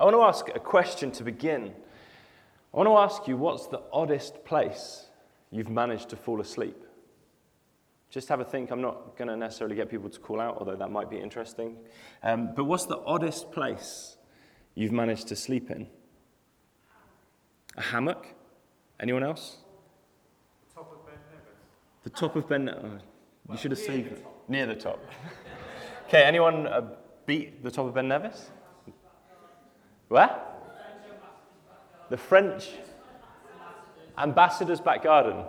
I want to ask a question to begin. I want to ask you what's the oddest place you've managed to fall asleep? Just have a think. I'm not going to necessarily get people to call out, although that might be interesting. Um, but what's the oddest place you've managed to sleep in? A hammock? Anyone else? The top of Ben Nevis. The top of Ben. Oh, you should have saved it. Near the top. okay, anyone uh, beat the top of Ben Nevis? Where? The French ambassador's back garden.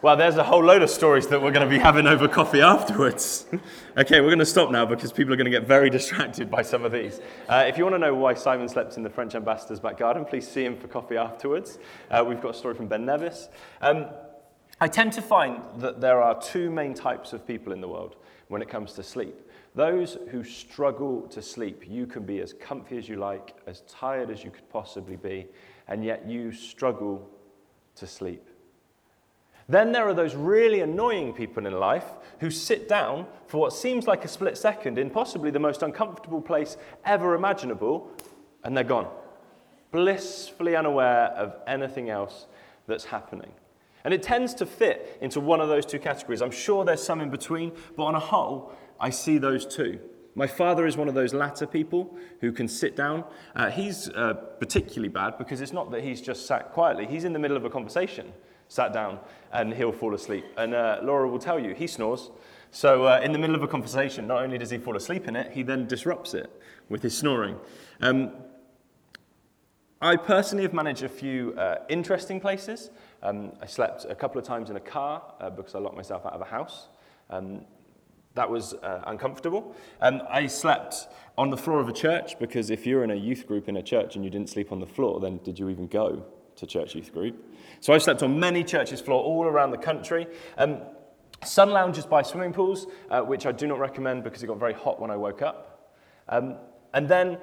Well, there's a whole load of stories that we're going to be having over coffee afterwards. okay, we're going to stop now because people are going to get very distracted by some of these. Uh, if you want to know why Simon slept in the French ambassador's back garden, please see him for coffee afterwards. Uh, we've got a story from Ben Nevis. Um, I tend to find that there are two main types of people in the world when it comes to sleep. Those who struggle to sleep, you can be as comfy as you like, as tired as you could possibly be, and yet you struggle to sleep. Then there are those really annoying people in life who sit down for what seems like a split second in possibly the most uncomfortable place ever imaginable, and they're gone, blissfully unaware of anything else that's happening. And it tends to fit into one of those two categories. I'm sure there's some in between, but on a whole, I see those two. My father is one of those latter people who can sit down. Uh, he's uh, particularly bad because it's not that he's just sat quietly, he's in the middle of a conversation sat down and he'll fall asleep. And uh, Laura will tell you, he snores. So, uh, in the middle of a conversation, not only does he fall asleep in it, he then disrupts it with his snoring. Um, I personally have managed a few uh, interesting places. Um, I slept a couple of times in a car uh, because I locked myself out of a house. Um, that was uh, uncomfortable. Um, I slept on the floor of a church because if you're in a youth group in a church and you didn't sleep on the floor, then did you even go to church youth group? So I've slept on many churches' floor all around the country. Um, sun lounges by swimming pools, uh, which I do not recommend because it got very hot when I woke up. Um, and then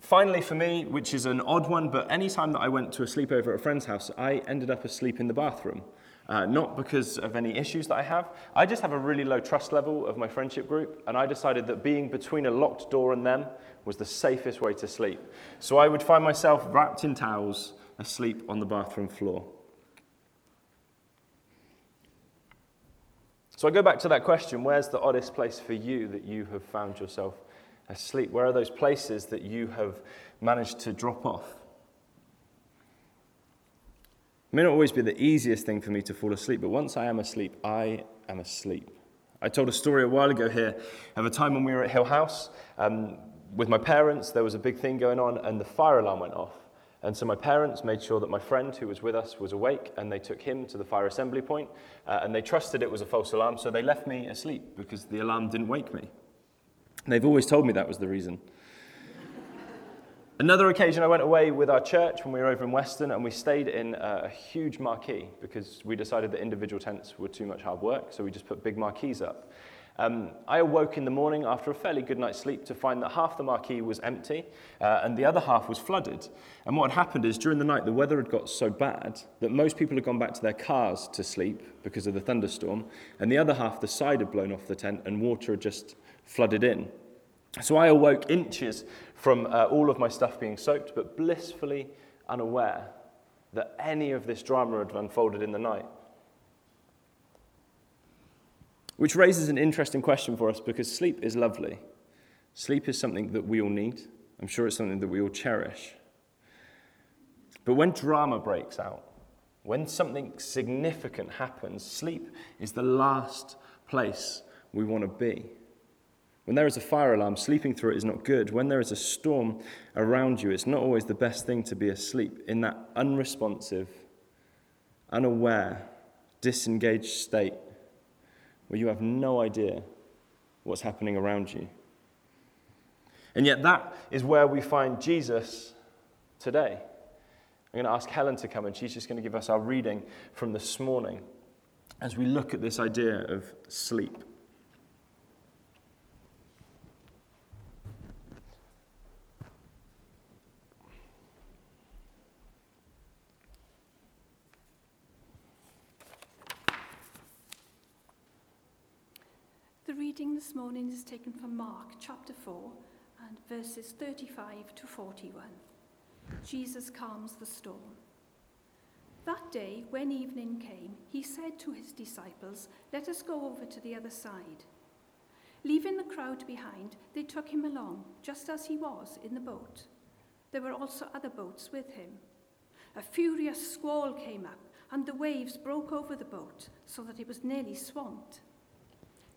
finally for me, which is an odd one, but any time that I went to a sleepover at a friend's house, I ended up asleep in the bathroom. Uh, not because of any issues that I have. I just have a really low trust level of my friendship group, and I decided that being between a locked door and them was the safest way to sleep. So I would find myself wrapped in towels, asleep on the bathroom floor. So I go back to that question where's the oddest place for you that you have found yourself asleep? Where are those places that you have managed to drop off? It may not always be the easiest thing for me to fall asleep, but once I am asleep, I am asleep. I told a story a while ago here of a time when we were at Hill House um, with my parents. There was a big thing going on, and the fire alarm went off. And so my parents made sure that my friend who was with us was awake, and they took him to the fire assembly point, uh, and they trusted it was a false alarm, so they left me asleep because the alarm didn't wake me. And they've always told me that was the reason. Another occasion, I went away with our church when we were over in Weston, and we stayed in a huge marquee because we decided that individual tents were too much hard work, so we just put big marquees up. Um, I awoke in the morning after a fairly good night's sleep to find that half the marquee was empty uh, and the other half was flooded. And what had happened is during the night, the weather had got so bad that most people had gone back to their cars to sleep because of the thunderstorm, and the other half, the side had blown off the tent and water had just flooded in. So I awoke inches from uh, all of my stuff being soaked, but blissfully unaware that any of this drama had unfolded in the night. Which raises an interesting question for us because sleep is lovely. Sleep is something that we all need. I'm sure it's something that we all cherish. But when drama breaks out, when something significant happens, sleep is the last place we want to be. When there is a fire alarm, sleeping through it is not good. When there is a storm around you, it's not always the best thing to be asleep in that unresponsive, unaware, disengaged state where you have no idea what's happening around you. And yet, that is where we find Jesus today. I'm going to ask Helen to come, and she's just going to give us our reading from this morning as we look at this idea of sleep. reading this morning is taken from Mark chapter 4, and verses 35 to 41. Jesus calms the storm. That day, when evening came, he said to his disciples, Let us go over to the other side. Leaving the crowd behind, they took him along, just as he was in the boat. There were also other boats with him. A furious squall came up, and the waves broke over the boat so that it was nearly swamped.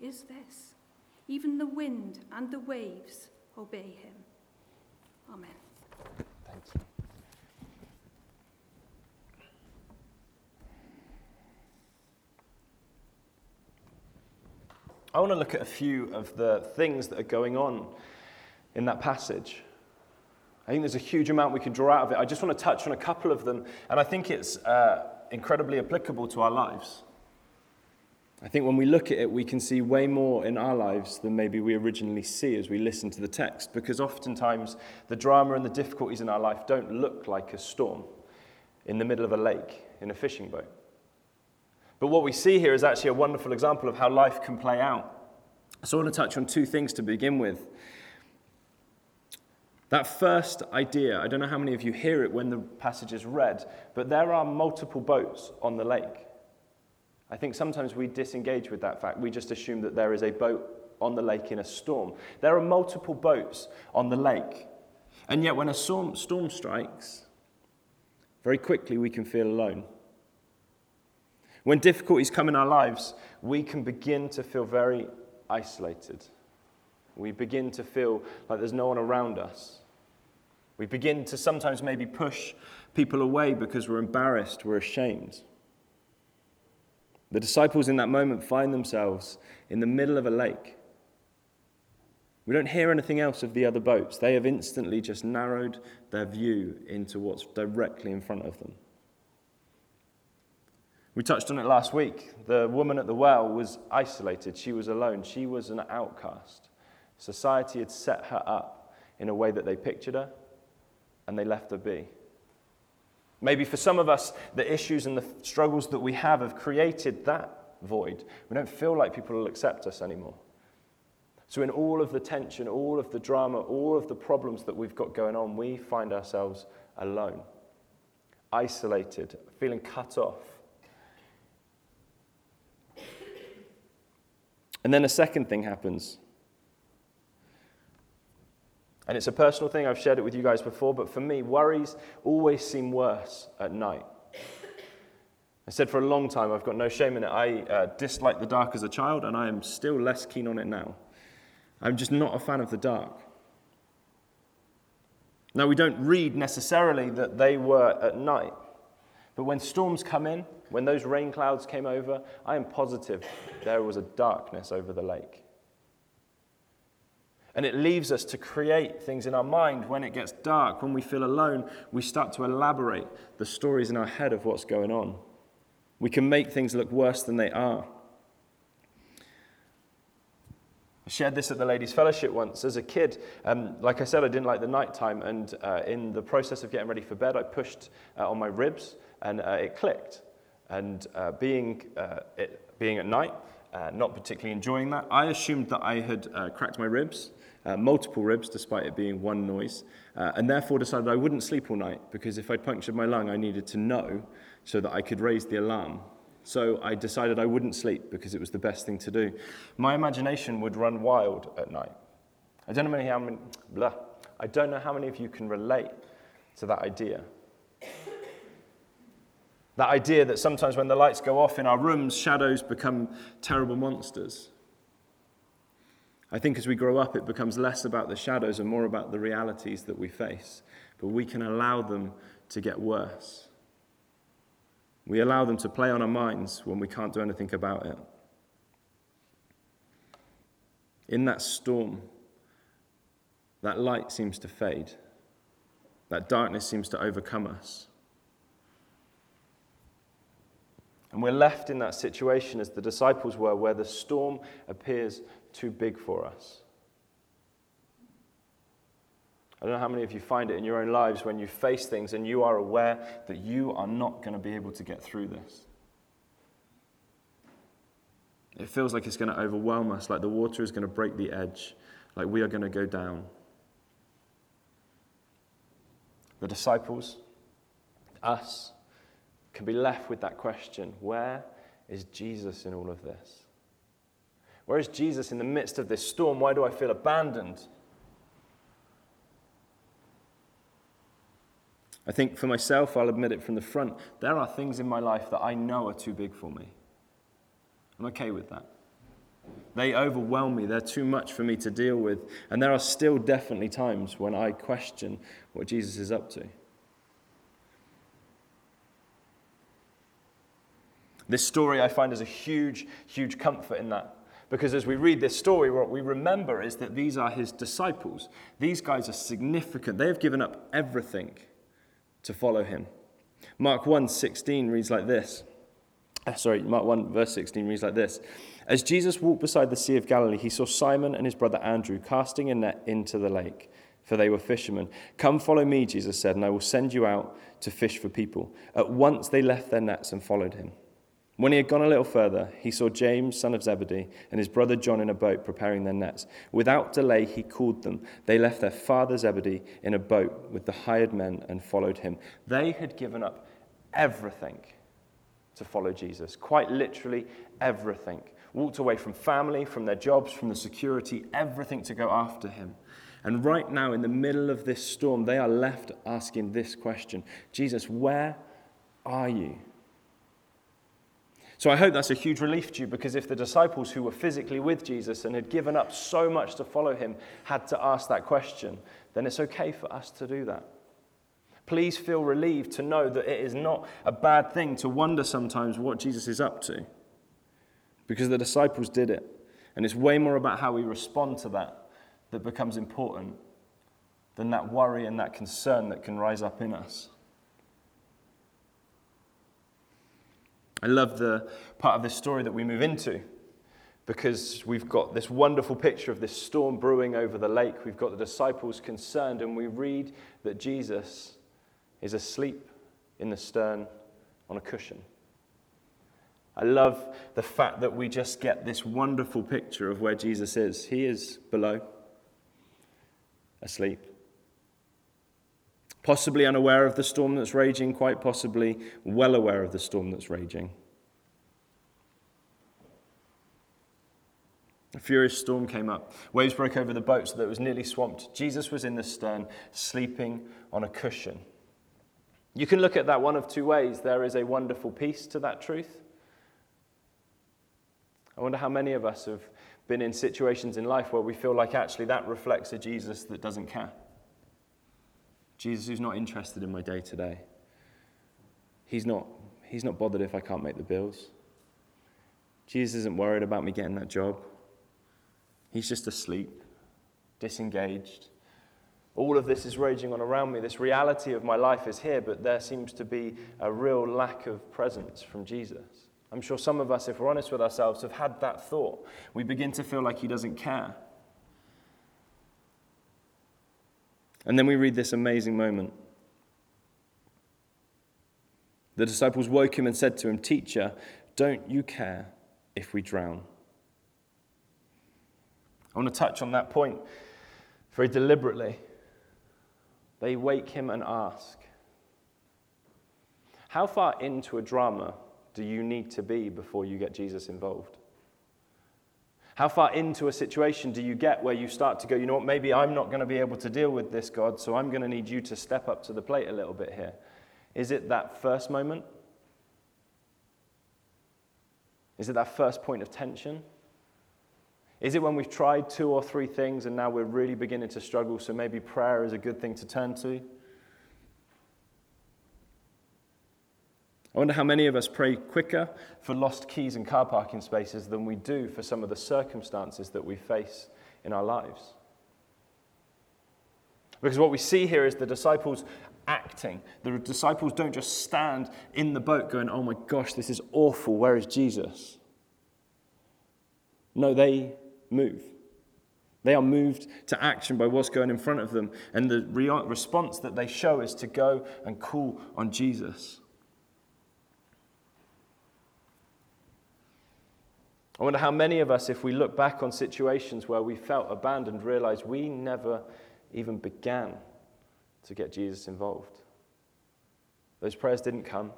is this? Even the wind and the waves obey him. Amen. Thanks. I want to look at a few of the things that are going on in that passage. I think there's a huge amount we can draw out of it. I just want to touch on a couple of them, and I think it's uh, incredibly applicable to our lives. I think when we look at it, we can see way more in our lives than maybe we originally see as we listen to the text, because oftentimes the drama and the difficulties in our life don't look like a storm in the middle of a lake in a fishing boat. But what we see here is actually a wonderful example of how life can play out. So I want to touch on two things to begin with. That first idea, I don't know how many of you hear it when the passage is read, but there are multiple boats on the lake. I think sometimes we disengage with that fact. We just assume that there is a boat on the lake in a storm. There are multiple boats on the lake. And yet, when a storm, storm strikes, very quickly we can feel alone. When difficulties come in our lives, we can begin to feel very isolated. We begin to feel like there's no one around us. We begin to sometimes maybe push people away because we're embarrassed, we're ashamed. The disciples in that moment find themselves in the middle of a lake. We don't hear anything else of the other boats. They have instantly just narrowed their view into what's directly in front of them. We touched on it last week. The woman at the well was isolated. She was alone. She was an outcast. Society had set her up in a way that they pictured her, and they left her be. Maybe for some of us, the issues and the struggles that we have have created that void. We don't feel like people will accept us anymore. So, in all of the tension, all of the drama, all of the problems that we've got going on, we find ourselves alone, isolated, feeling cut off. And then a second thing happens. And it's a personal thing, I've shared it with you guys before, but for me, worries always seem worse at night. I said for a long time, I've got no shame in it. I uh, disliked the dark as a child, and I am still less keen on it now. I'm just not a fan of the dark. Now, we don't read necessarily that they were at night, but when storms come in, when those rain clouds came over, I am positive there was a darkness over the lake. And it leaves us to create things in our mind when it gets dark, when we feel alone, we start to elaborate the stories in our head of what's going on. We can make things look worse than they are. I shared this at the Ladies' Fellowship once. As a kid, um, like I said, I didn't like the nighttime, and uh, in the process of getting ready for bed, I pushed uh, on my ribs and uh, it clicked. And uh, being, uh, it, being at night, uh, not particularly enjoying that, I assumed that I had cracked my ribs uh, multiple ribs, despite it being one noise, uh, and therefore decided I wouldn't sleep all night because if I'd punctured my lung, I needed to know so that I could raise the alarm. So I decided I wouldn't sleep because it was the best thing to do. My imagination would run wild at night. I don't know how many, blah. I don't know how many of you can relate to that idea. That idea that sometimes when the lights go off in our rooms, shadows become terrible monsters. I think as we grow up, it becomes less about the shadows and more about the realities that we face. But we can allow them to get worse. We allow them to play on our minds when we can't do anything about it. In that storm, that light seems to fade. That darkness seems to overcome us. And we're left in that situation as the disciples were, where the storm appears too big for us. I don't know how many of you find it in your own lives when you face things and you are aware that you are not going to be able to get through this. It feels like it's going to overwhelm us, like the water is going to break the edge, like we are going to go down. The disciples, us, can be left with that question where is Jesus in all of this? Where is Jesus in the midst of this storm? Why do I feel abandoned? I think for myself, I'll admit it from the front, there are things in my life that I know are too big for me. I'm okay with that. They overwhelm me, they're too much for me to deal with. And there are still definitely times when I question what Jesus is up to. This story I find is a huge, huge comfort in that. Because as we read this story, what we remember is that these are his disciples. These guys are significant. They have given up everything to follow him. Mark 1:16 reads like this. Uh, sorry, Mark 1 verse 16 reads like this. As Jesus walked beside the Sea of Galilee, he saw Simon and his brother Andrew casting a net into the lake, for they were fishermen. Come follow me, Jesus said, and I will send you out to fish for people. At once they left their nets and followed him. When he had gone a little further, he saw James, son of Zebedee, and his brother John in a boat preparing their nets. Without delay, he called them. They left their father Zebedee in a boat with the hired men and followed him. They had given up everything to follow Jesus, quite literally everything. Walked away from family, from their jobs, from the security, everything to go after him. And right now, in the middle of this storm, they are left asking this question Jesus, where are you? So I hope that's a huge relief to you because if the disciples who were physically with Jesus and had given up so much to follow him had to ask that question, then it's okay for us to do that. Please feel relieved to know that it is not a bad thing to wonder sometimes what Jesus is up to because the disciples did it. And it's way more about how we respond to that that becomes important than that worry and that concern that can rise up in us. I love the part of this story that we move into because we've got this wonderful picture of this storm brewing over the lake. We've got the disciples concerned, and we read that Jesus is asleep in the stern on a cushion. I love the fact that we just get this wonderful picture of where Jesus is. He is below, asleep. Possibly unaware of the storm that's raging, quite possibly well aware of the storm that's raging. A furious storm came up. Waves broke over the boat so that it was nearly swamped. Jesus was in the stern, sleeping on a cushion. You can look at that one of two ways. There is a wonderful peace to that truth. I wonder how many of us have been in situations in life where we feel like actually that reflects a Jesus that doesn't care. Jesus who's not interested in my day to day. He's not, he's not bothered if I can't make the bills. Jesus isn't worried about me getting that job. He's just asleep, disengaged. All of this is raging on around me. This reality of my life is here, but there seems to be a real lack of presence from Jesus. I'm sure some of us, if we're honest with ourselves, have had that thought. We begin to feel like he doesn't care. And then we read this amazing moment. The disciples woke him and said to him, Teacher, don't you care if we drown? I want to touch on that point very deliberately. They wake him and ask, How far into a drama do you need to be before you get Jesus involved? How far into a situation do you get where you start to go, you know what, maybe I'm not going to be able to deal with this, God, so I'm going to need you to step up to the plate a little bit here? Is it that first moment? Is it that first point of tension? Is it when we've tried two or three things and now we're really beginning to struggle, so maybe prayer is a good thing to turn to? I wonder how many of us pray quicker for lost keys and car parking spaces than we do for some of the circumstances that we face in our lives. Because what we see here is the disciples acting. The disciples don't just stand in the boat going, oh my gosh, this is awful, where is Jesus? No, they move. They are moved to action by what's going in front of them. And the re- response that they show is to go and call on Jesus. I wonder how many of us, if we look back on situations where we felt abandoned, realize we never even began to get Jesus involved. Those prayers didn't come.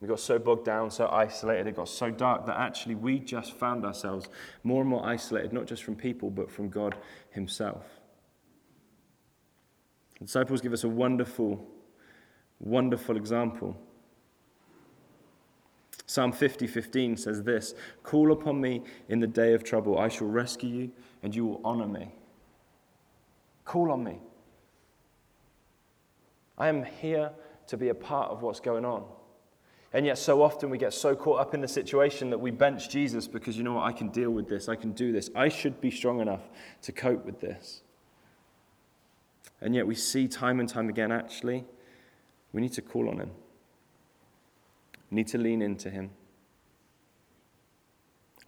We got so bogged down, so isolated, it got so dark that actually we just found ourselves more and more isolated, not just from people, but from God Himself. The disciples give us a wonderful, wonderful example. Psalm 50 15 says this Call upon me in the day of trouble. I shall rescue you, and you will honor me. Call on me. I am here to be a part of what's going on. And yet, so often we get so caught up in the situation that we bench Jesus because, you know what, I can deal with this, I can do this, I should be strong enough to cope with this. And yet, we see time and time again, actually, we need to call on Him, we need to lean into Him.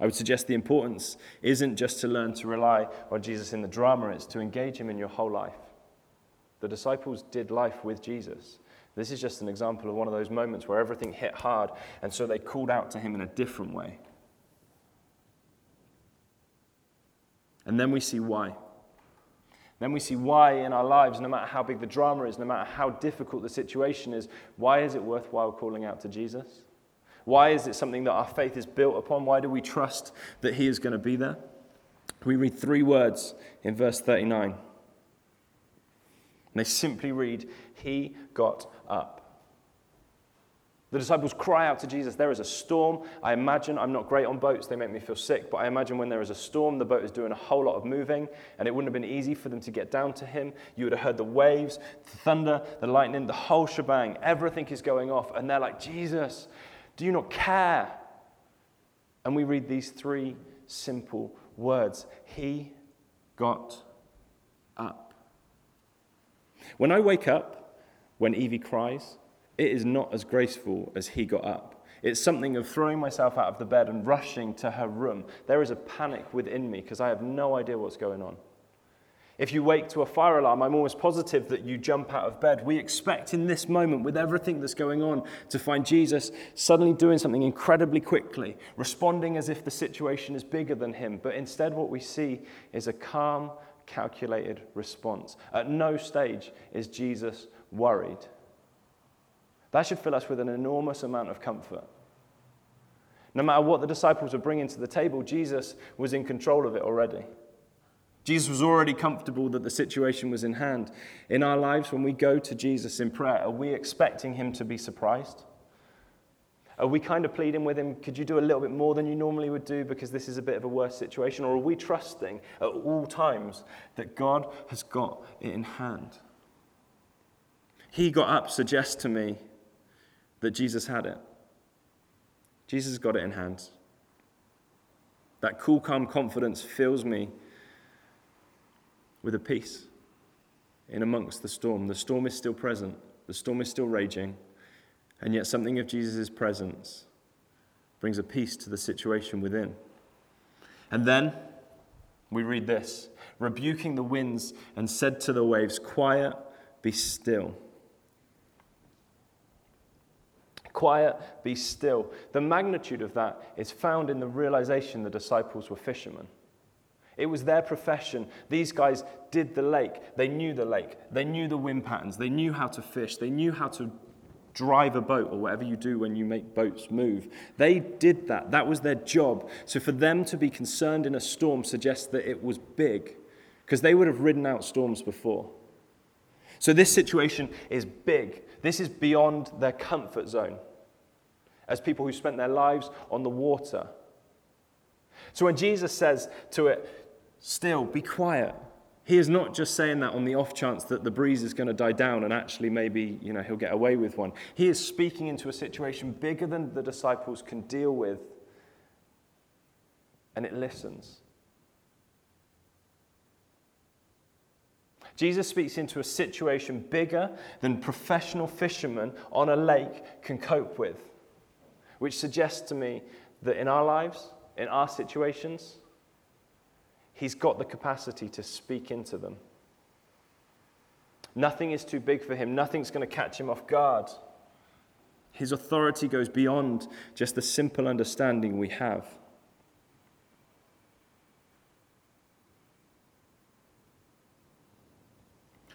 I would suggest the importance isn't just to learn to rely on Jesus in the drama, it's to engage Him in your whole life. The disciples did life with Jesus. This is just an example of one of those moments where everything hit hard, and so they called out to him in a different way. And then we see why. Then we see why in our lives, no matter how big the drama is, no matter how difficult the situation is, why is it worthwhile calling out to Jesus? Why is it something that our faith is built upon? Why do we trust that He is going to be there? We read three words in verse 39. And they simply read, He got up. The disciples cry out to Jesus, There is a storm. I imagine, I'm not great on boats, they make me feel sick, but I imagine when there is a storm, the boat is doing a whole lot of moving, and it wouldn't have been easy for them to get down to him. You would have heard the waves, the thunder, the lightning, the whole shebang. Everything is going off, and they're like, Jesus, do you not care? And we read these three simple words He got up. When I wake up, when Evie cries, it is not as graceful as he got up. It's something of throwing myself out of the bed and rushing to her room. There is a panic within me because I have no idea what's going on. If you wake to a fire alarm, I'm almost positive that you jump out of bed. We expect in this moment, with everything that's going on, to find Jesus suddenly doing something incredibly quickly, responding as if the situation is bigger than him. But instead, what we see is a calm, calculated response. At no stage is Jesus worried. That should fill us with an enormous amount of comfort. No matter what the disciples were bringing to the table, Jesus was in control of it already. Jesus was already comfortable that the situation was in hand. In our lives, when we go to Jesus in prayer, are we expecting him to be surprised? Are we kind of pleading with him, could you do a little bit more than you normally would do because this is a bit of a worse situation? Or are we trusting at all times that God has got it in hand? He got up suggests to me that Jesus had it. Jesus got it in hand. That cool, calm confidence fills me with a peace in amongst the storm. The storm is still present, the storm is still raging, and yet something of Jesus' presence brings a peace to the situation within. And then we read this rebuking the winds and said to the waves, Quiet, be still. Quiet, be still. The magnitude of that is found in the realization the disciples were fishermen. It was their profession. These guys did the lake. They knew the lake. They knew the wind patterns. They knew how to fish. They knew how to drive a boat or whatever you do when you make boats move. They did that. That was their job. So for them to be concerned in a storm suggests that it was big because they would have ridden out storms before. So this situation is big. This is beyond their comfort zone as people who spent their lives on the water. So when Jesus says to it, still, be quiet, he is not just saying that on the off chance that the breeze is going to die down and actually maybe, you know, he'll get away with one. He is speaking into a situation bigger than the disciples can deal with, and it listens. Jesus speaks into a situation bigger than professional fishermen on a lake can cope with, which suggests to me that in our lives, in our situations, He's got the capacity to speak into them. Nothing is too big for Him, nothing's going to catch Him off guard. His authority goes beyond just the simple understanding we have.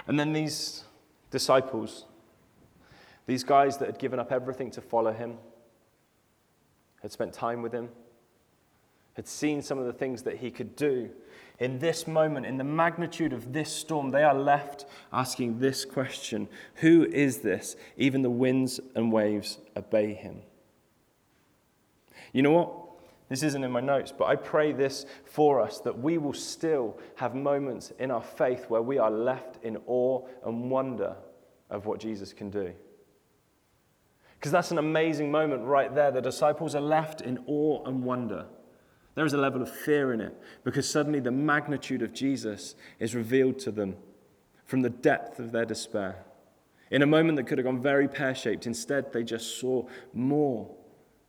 And then these disciples, these guys that had given up everything to follow him, had spent time with him, had seen some of the things that he could do. In this moment, in the magnitude of this storm, they are left asking this question Who is this? Even the winds and waves obey him. You know what? This isn't in my notes, but I pray this for us that we will still have moments in our faith where we are left in awe and wonder of what Jesus can do. Because that's an amazing moment right there. The disciples are left in awe and wonder. There is a level of fear in it because suddenly the magnitude of Jesus is revealed to them from the depth of their despair. In a moment that could have gone very pear shaped, instead they just saw more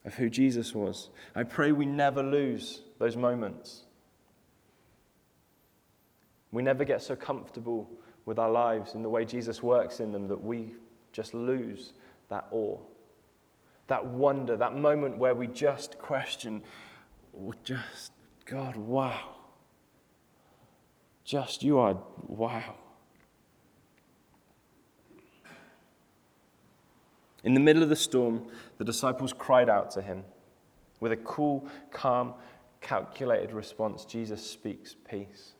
of who Jesus was. I pray we never lose those moments. We never get so comfortable with our lives and the way Jesus works in them that we just lose that awe, that wonder, that moment where we just question, just, God, wow. Just, you are, wow. In the middle of the storm, the disciples cried out to him. With a cool, calm, calculated response, Jesus speaks peace.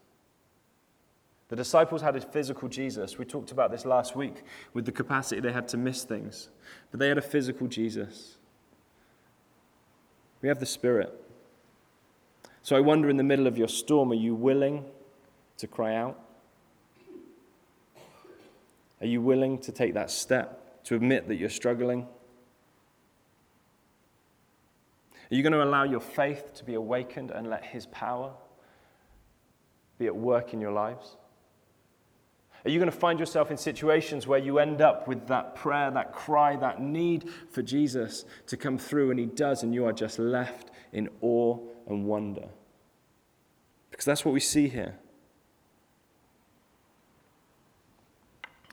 The disciples had a physical Jesus. We talked about this last week with the capacity they had to miss things. But they had a physical Jesus. We have the Spirit. So I wonder in the middle of your storm, are you willing to cry out? Are you willing to take that step? to admit that you're struggling? Are you going to allow your faith to be awakened and let His power be at work in your lives? Are you going to find yourself in situations where you end up with that prayer, that cry, that need for Jesus to come through, and He does, and you are just left in awe and wonder? Because that's what we see here.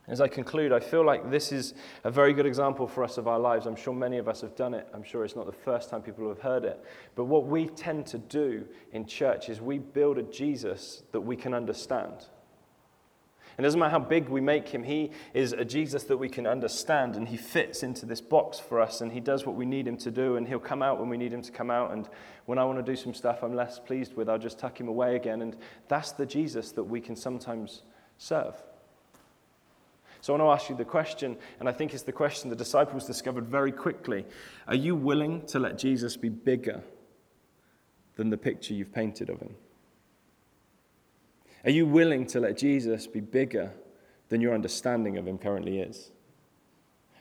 As I conclude, I feel like this is a very good example for us of our lives. I'm sure many of us have done it. I'm sure it's not the first time people have heard it. But what we tend to do in church is we build a Jesus that we can understand. It doesn't matter how big we make him, he is a Jesus that we can understand, and he fits into this box for us, and he does what we need him to do, and he'll come out when we need him to come out. And when I want to do some stuff I'm less pleased with, I'll just tuck him away again. And that's the Jesus that we can sometimes serve. So I want to ask you the question, and I think it's the question the disciples discovered very quickly. Are you willing to let Jesus be bigger than the picture you've painted of him? Are you willing to let Jesus be bigger than your understanding of him currently is?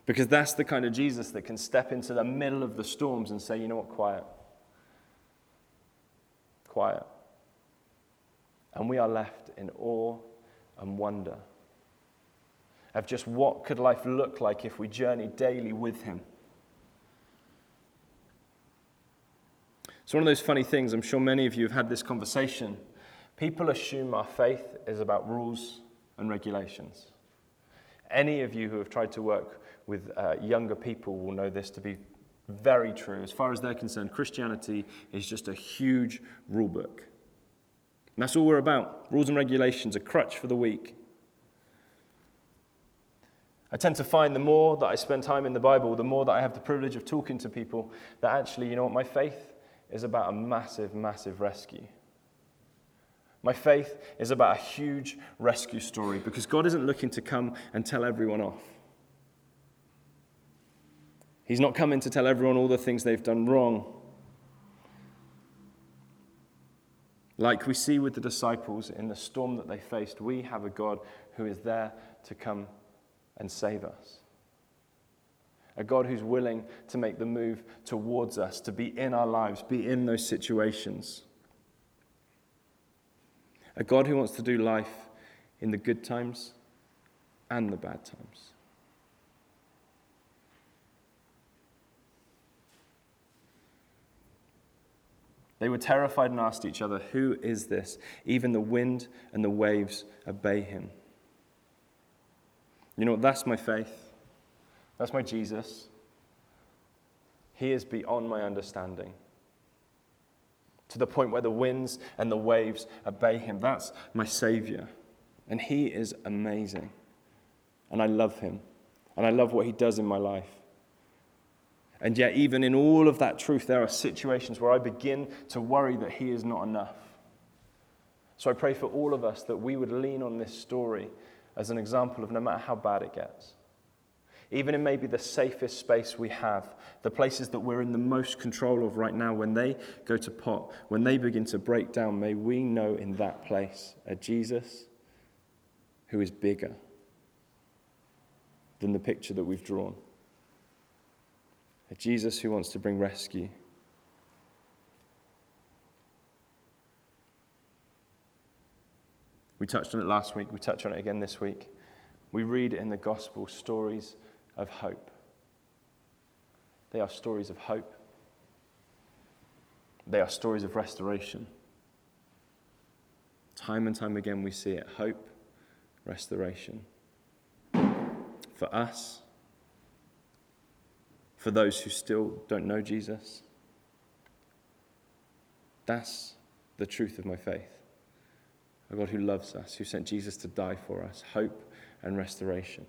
Because that's the kind of Jesus that can step into the middle of the storms and say, you know what, quiet. Quiet. And we are left in awe and wonder of just what could life look like if we journey daily with him. It's one of those funny things, I'm sure many of you have had this conversation. People assume our faith is about rules and regulations. Any of you who have tried to work with uh, younger people will know this to be very true. As far as they're concerned, Christianity is just a huge rule book. And that's all we're about rules and regulations, a crutch for the weak. I tend to find the more that I spend time in the Bible, the more that I have the privilege of talking to people, that actually, you know what, my faith is about a massive, massive rescue. My faith is about a huge rescue story because God isn't looking to come and tell everyone off. He's not coming to tell everyone all the things they've done wrong. Like we see with the disciples in the storm that they faced, we have a God who is there to come and save us. A God who's willing to make the move towards us, to be in our lives, be in those situations. A God who wants to do life in the good times and the bad times. They were terrified and asked each other, Who is this? Even the wind and the waves obey him. You know? That's my faith. That's my Jesus. He is beyond my understanding. To the point where the winds and the waves obey him. That's my Savior. And he is amazing. And I love him. And I love what he does in my life. And yet, even in all of that truth, there are situations where I begin to worry that He is not enough. So I pray for all of us that we would lean on this story as an example of no matter how bad it gets, even in maybe the safest space we have, the places that we're in the most control of right now, when they go to pot, when they begin to break down, may we know in that place a Jesus who is bigger than the picture that we've drawn a Jesus who wants to bring rescue. We touched on it last week, we touch on it again this week. We read in the gospel stories of hope. They are stories of hope. They are stories of restoration. Time and time again, we see it hope, restoration. For us, for those who still don't know Jesus. That's the truth of my faith. A God who loves us, who sent Jesus to die for us, hope and restoration.